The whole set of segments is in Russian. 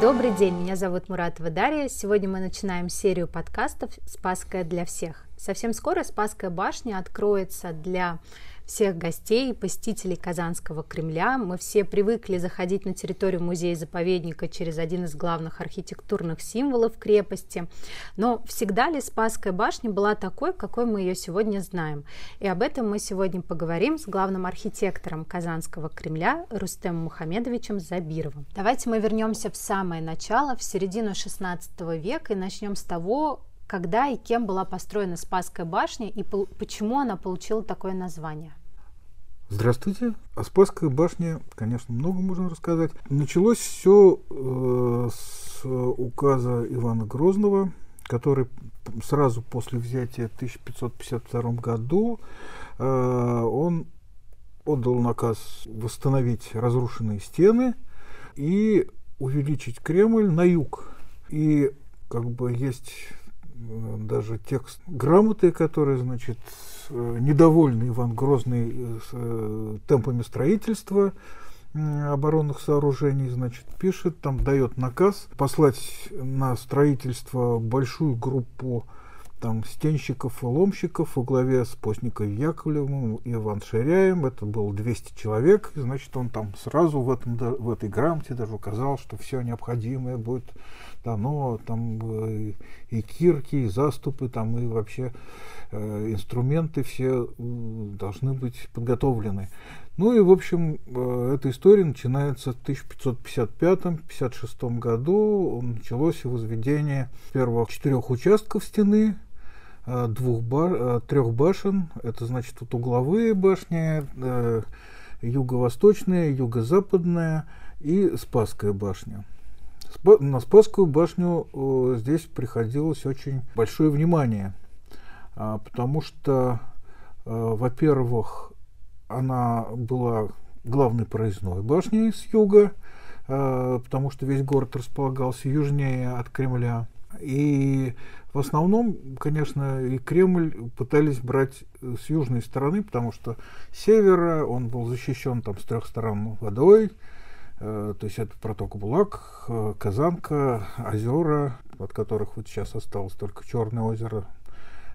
Добрый день, меня зовут Муратова Дарья. Сегодня мы начинаем серию подкастов «Спасская для всех». Совсем скоро Спасская башня откроется для всех гостей, посетителей Казанского Кремля. Мы все привыкли заходить на территорию музея-заповедника через один из главных архитектурных символов крепости. Но всегда ли Спасская башня была такой, какой мы ее сегодня знаем? И об этом мы сегодня поговорим с главным архитектором Казанского Кремля Рустемом Мухамедовичем Забировым. Давайте мы вернемся в самое начало, в середину XVI века, и начнем с того, когда и кем была построена Спасская башня и почему она получила такое название. Здравствуйте. О Спасской башне, конечно, много можно рассказать. Началось все э, с указа Ивана Грозного, который сразу после взятия в 1552 году э, он отдал наказ восстановить разрушенные стены и увеличить Кремль на юг. И как бы есть э, даже текст грамоты, который, значит, недовольный Иван Грозный э, э, темпами строительства оборонных сооружений, значит, пишет, там дает наказ послать на строительство большую группу там стенщиков и ломщиков во главе с Постником Яковлевым и Иван Ширяем. Это было 200 человек. И, значит, он там сразу в, этом, в этой грамоте даже указал, что все необходимое будет дано, там и кирки, и заступы, там и вообще Э, инструменты все должны быть подготовлены. Ну и, в общем, э, эта история начинается в 1555-56 году. Началось возведение первых четырех участков стены, э, двух бар, трех башен. Это значит вот угловые башни, юго-восточная, юго-западная и Спасская башня. На Спасскую башню здесь приходилось очень большое внимание – а, потому что, а, во-первых, она была главной проездной башней с юга, потому что весь город располагался южнее от Кремля. И в основном, конечно, и Кремль пытались брать с южной стороны, потому что севера он был защищен там с трех сторон водой, то есть это проток Булак, Казанка, озера, от которых вот сейчас осталось только Черное озеро,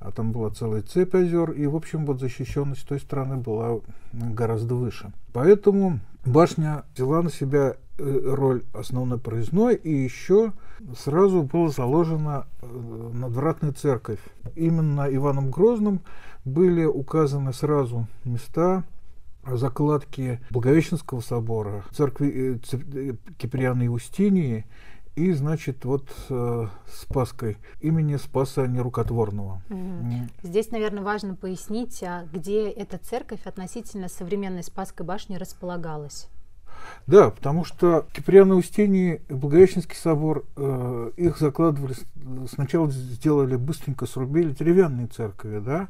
а там была целая цепь озер, и, в общем, вот защищенность той страны была гораздо выше. Поэтому башня взяла на себя э, роль основной проездной, и еще сразу была заложена э, надвратная церковь. Именно Иваном Грозным были указаны сразу места закладки Благовещенского собора, церкви э, Киприана и Устинии и, значит, вот э, Спаской имени Спаса Нерукотворного. Угу. Здесь, наверное, важно пояснить, а где эта церковь относительно современной Спасской башни располагалась. Да, потому что Киприана Устинии и Благовещенский собор, э, их закладывали, сначала сделали быстренько, срубили деревянные церкви, да,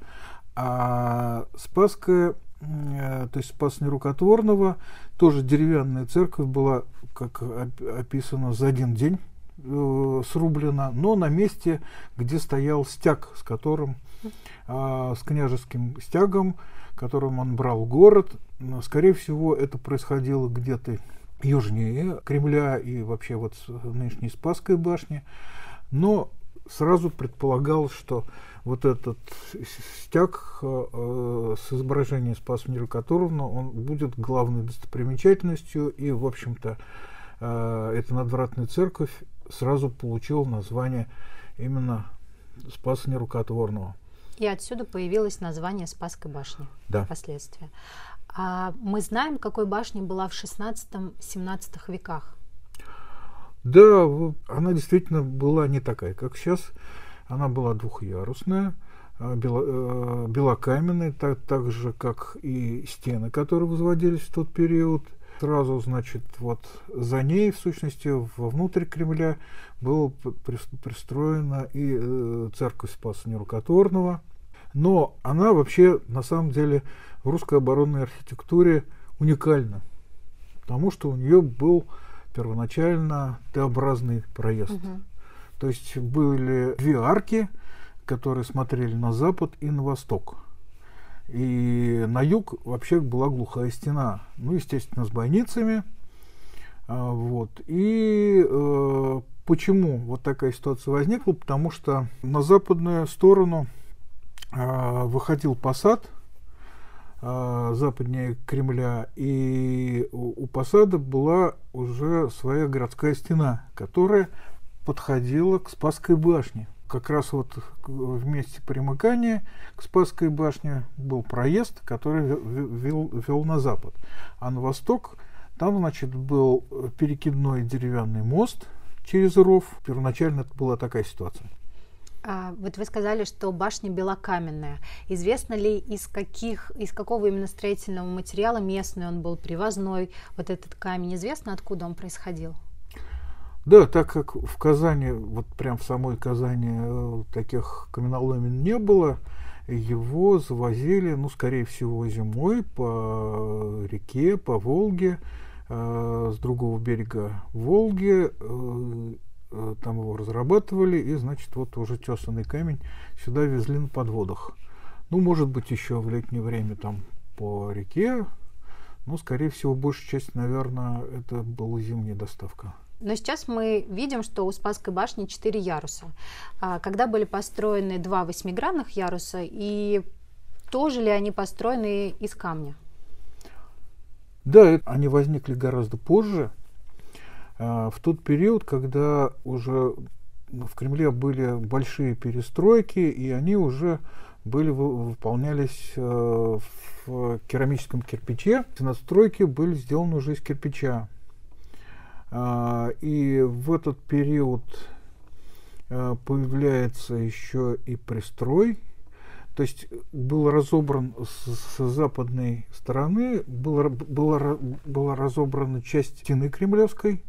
а Спасская, э, то есть Спас Нерукотворного, тоже деревянная церковь была как описано, за один день э, срублено, но на месте, где стоял стяг, с которым, э, с княжеским стягом, которым он брал город. Скорее всего, это происходило где-то южнее Кремля и вообще вот нынешней Спасской башни. Но сразу предполагалось, что вот этот стяг э, с изображением Спаса Нерукотворна, он будет главной достопримечательностью, и, в общем-то, э, эта надвратная церковь сразу получила название именно Спаса Нерукотворного. И отсюда появилось название Спасской башни да. впоследствии. А мы знаем, какой башня была в 16-17 веках. Да, она действительно была не такая, как сейчас. Она была двухъярусная, а, бело, э, белокаменная, так, так же, как и стены, которые возводились в тот период. Сразу, значит, вот за ней, в сущности, вовнутрь Кремля была пристроена и э, церковь Спаса Нерукотворного. Но она вообще, на самом деле, в русской оборонной архитектуре уникальна, потому что у нее был первоначально Т-образный проезд. Угу. То есть были две арки, которые смотрели на запад и на восток. И на юг вообще была глухая стена. Ну, естественно, с бойницами. А, вот. И э, почему вот такая ситуация возникла? Потому что на западную сторону э, выходил посад, э, западнее Кремля, и у, у посада была уже своя городская стена, которая подходила к Спасской башне. Как раз вот в месте примыкания к Спасской башне был проезд, который вел, вел на запад. А на восток там, значит, был перекидной деревянный мост через ров. Первоначально это была такая ситуация. А, вот вы сказали, что башня белокаменная. Известно ли, из, каких, из какого именно строительного материала местный он был, привозной, вот этот камень? Известно, откуда он происходил? Да, так как в Казани, вот прям в самой Казани э, таких каменоломен не было, его завозили, ну, скорее всего, зимой по реке, по Волге, э, с другого берега Волги. Э, там его разрабатывали, и, значит, вот уже тесанный камень сюда везли на подводах. Ну, может быть, еще в летнее время там по реке, но, скорее всего, большая часть, наверное, это была зимняя доставка. Но сейчас мы видим, что у Спасской башни 4 яруса. А, когда были построены два восьмигранных яруса, и тоже ли они построены из камня? Да, они возникли гораздо позже, а, в тот период, когда уже в Кремле были большие перестройки, и они уже были, выполнялись э, в керамическом кирпиче. Настройки были сделаны уже из кирпича. А, и в этот период а, появляется еще и пристрой, то есть был разобран с западной стороны, была, была, была разобрана часть стены кремлевской,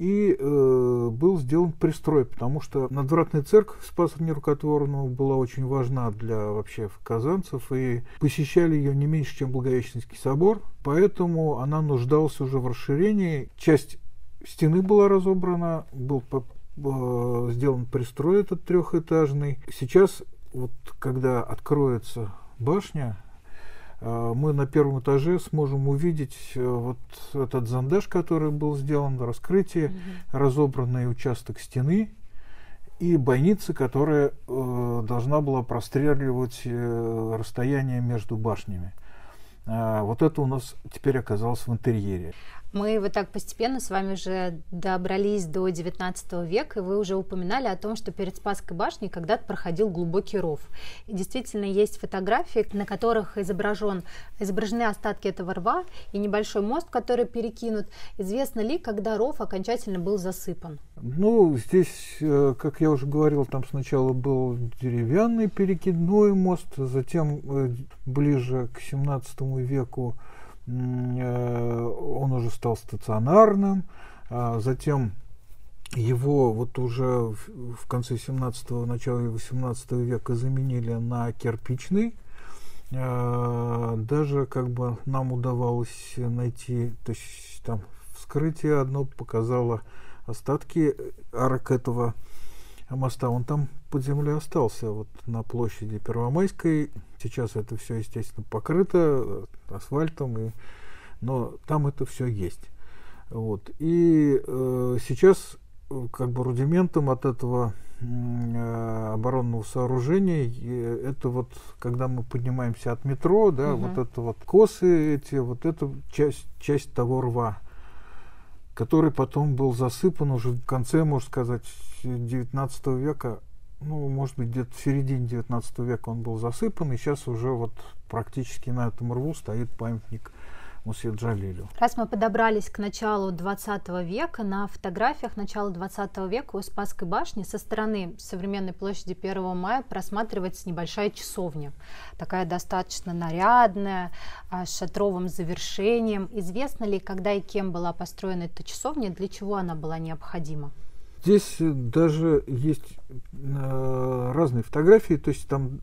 и э, был сделан пристрой, потому что надвратная церковь Спаса Нерукотворного была очень важна для вообще казанцев, и посещали ее не меньше, чем Благовещенский собор, поэтому она нуждалась уже в расширении. Часть стены была разобрана, был э, сделан пристрой этот трехэтажный. Сейчас, вот когда откроется башня, э, мы на первом этаже сможем увидеть э, вот этот зандаж, который был сделан, раскрытие, mm разобранный участок стены и бойница, которая э, должна была простреливать э, расстояние между башнями. Э, вот это у нас теперь оказалось в интерьере. Мы вот так постепенно с вами уже добрались до 19 века, и вы уже упоминали о том, что перед Спасской башней когда-то проходил глубокий ров. И действительно есть фотографии, на которых изображен, изображены остатки этого рва и небольшой мост, который перекинут. Известно ли, когда ров окончательно был засыпан? Ну, здесь, э, как я уже говорил, там сначала был деревянный перекидной мост, затем э, ближе к 17 веку он уже стал стационарным, а затем его вот уже в конце 17-го, начале 18 века заменили на кирпичный. Э, даже как бы нам удавалось найти, то есть там вскрытие одно показало остатки арок этого моста. Он там под землей остался, вот на площади Первомайской. Сейчас это все, естественно, покрыто э, асфальтом, и, но там это все есть. Вот. И э, сейчас э, как бы рудиментом от этого э, оборонного сооружения это вот когда мы поднимаемся от метро, да, угу. вот это вот косы эти, вот это часть, часть того рва, который потом был засыпан уже в конце, можно сказать, 19 века. Ну, может быть, где-то в середине 19 века он был засыпан, и сейчас уже вот практически на этом рву стоит памятник Мусе Джалилю. Раз мы подобрались к началу 20 века, на фотографиях начала 20 века у Спасской башни со стороны современной площади 1 мая просматривается небольшая часовня. Такая достаточно нарядная, а, с шатровым завершением. Известно ли, когда и кем была построена эта часовня, для чего она была необходима? Здесь даже есть э, разные фотографии, то есть там,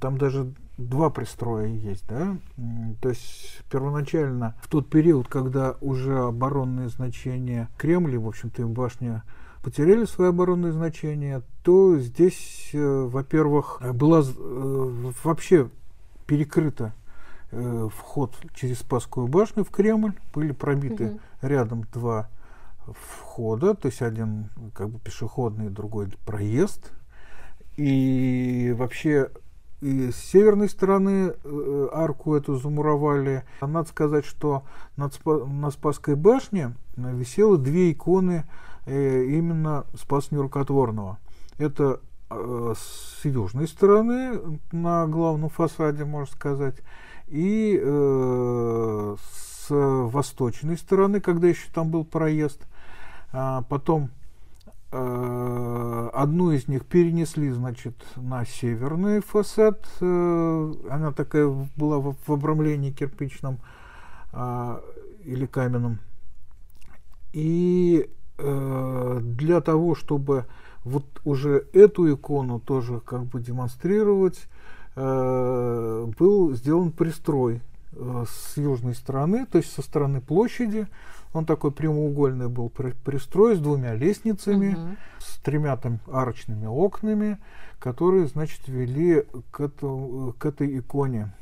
там даже два пристроя есть, да, то есть первоначально в тот период, когда уже оборонные значения Кремля, в общем-то, и башня потеряли свои оборонные значения, то здесь, э, во-первых, была э, вообще перекрыта э, вход через Спасскую башню в Кремль, были пробиты угу. рядом два входа, то есть один как бы пешеходный, другой проезд. И вообще и с северной стороны э, арку эту замуровали. Надо сказать, что на Спасской башне висело две иконы э, именно Спас Нерукотворного. Это э, с южной стороны на главном фасаде, можно сказать, и э, с восточной стороны, когда еще там был проезд. А потом э, одну из них перенесли, значит, на северный фасад. Э, она такая была в, обрамлении кирпичном э, или каменном. И э, для того, чтобы вот уже эту икону тоже как бы демонстрировать, э, был сделан пристрой э, с южной стороны, то есть со стороны площади. Он такой прямоугольный был пристрой с двумя лестницами, угу. с тремя там арочными окнами, которые, значит, вели к, этому, к этой иконе,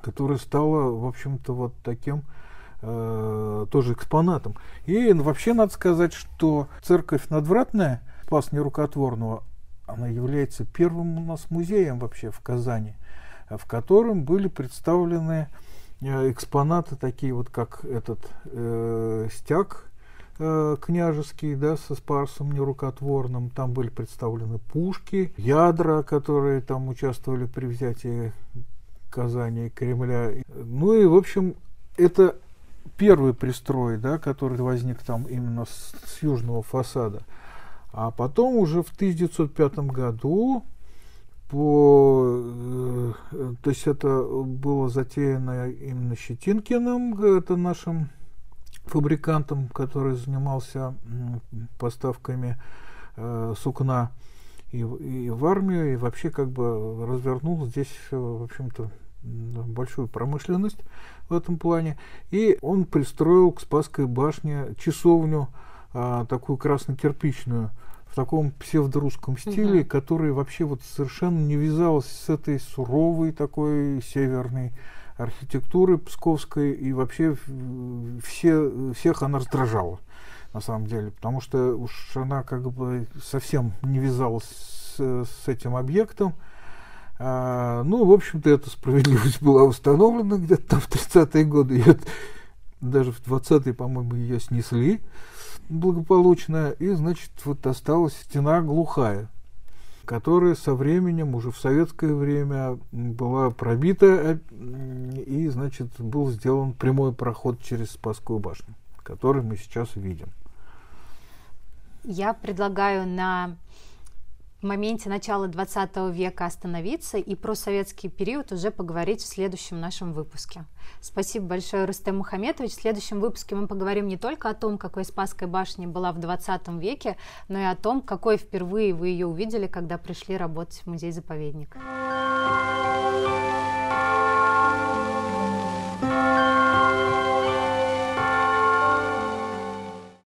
которая стала, в общем-то, вот таким э, тоже экспонатом. И вообще надо сказать, что церковь надвратная – Спас Нерукотворного, она является первым у нас музеем вообще в Казани, в котором были представлены э, экспонаты такие вот, как этот э, стяг э, княжеский, да, со спарсом нерукотворным. Там были представлены пушки, ядра, которые там участвовали при взятии Казани Кремля. Ну и, в общем, это первый пристрой, да, который возник там именно с, с южного фасада. А потом уже в 1905 году по, э, то есть это было затеяно именно Щетинкиным, это нашим фабрикантом, который занимался поставками э, сукна и, и в армию, и вообще как бы развернул здесь, э, в общем-то, большую промышленность в этом плане. И он пристроил к Спасской башне часовню, а, такую красно-кирпичную, в таком псевдорусском стиле, угу. который вообще вот совершенно не вязался с этой суровой такой северной архитектуры псковской, и вообще все, всех она раздражала, на самом деле, потому что уж она как бы совсем не вязалась с, с этим объектом. А, ну, в общем-то, эта справедливость была установлена где-то там в 30-е годы, и даже в 20-е, по-моему, ее снесли благополучно, и, значит, вот осталась стена глухая, которая со временем, уже в советское время, была пробита, и, значит, был сделан прямой проход через Спасскую башню, который мы сейчас видим. Я предлагаю на моменте начала 20 века остановиться и про советский период уже поговорить в следующем нашем выпуске. Спасибо большое, Рустем Мухаметович. В следующем выпуске мы поговорим не только о том, какой Спасская башня была в 20 веке, но и о том, какой впервые вы ее увидели, когда пришли работать в музей-заповедник.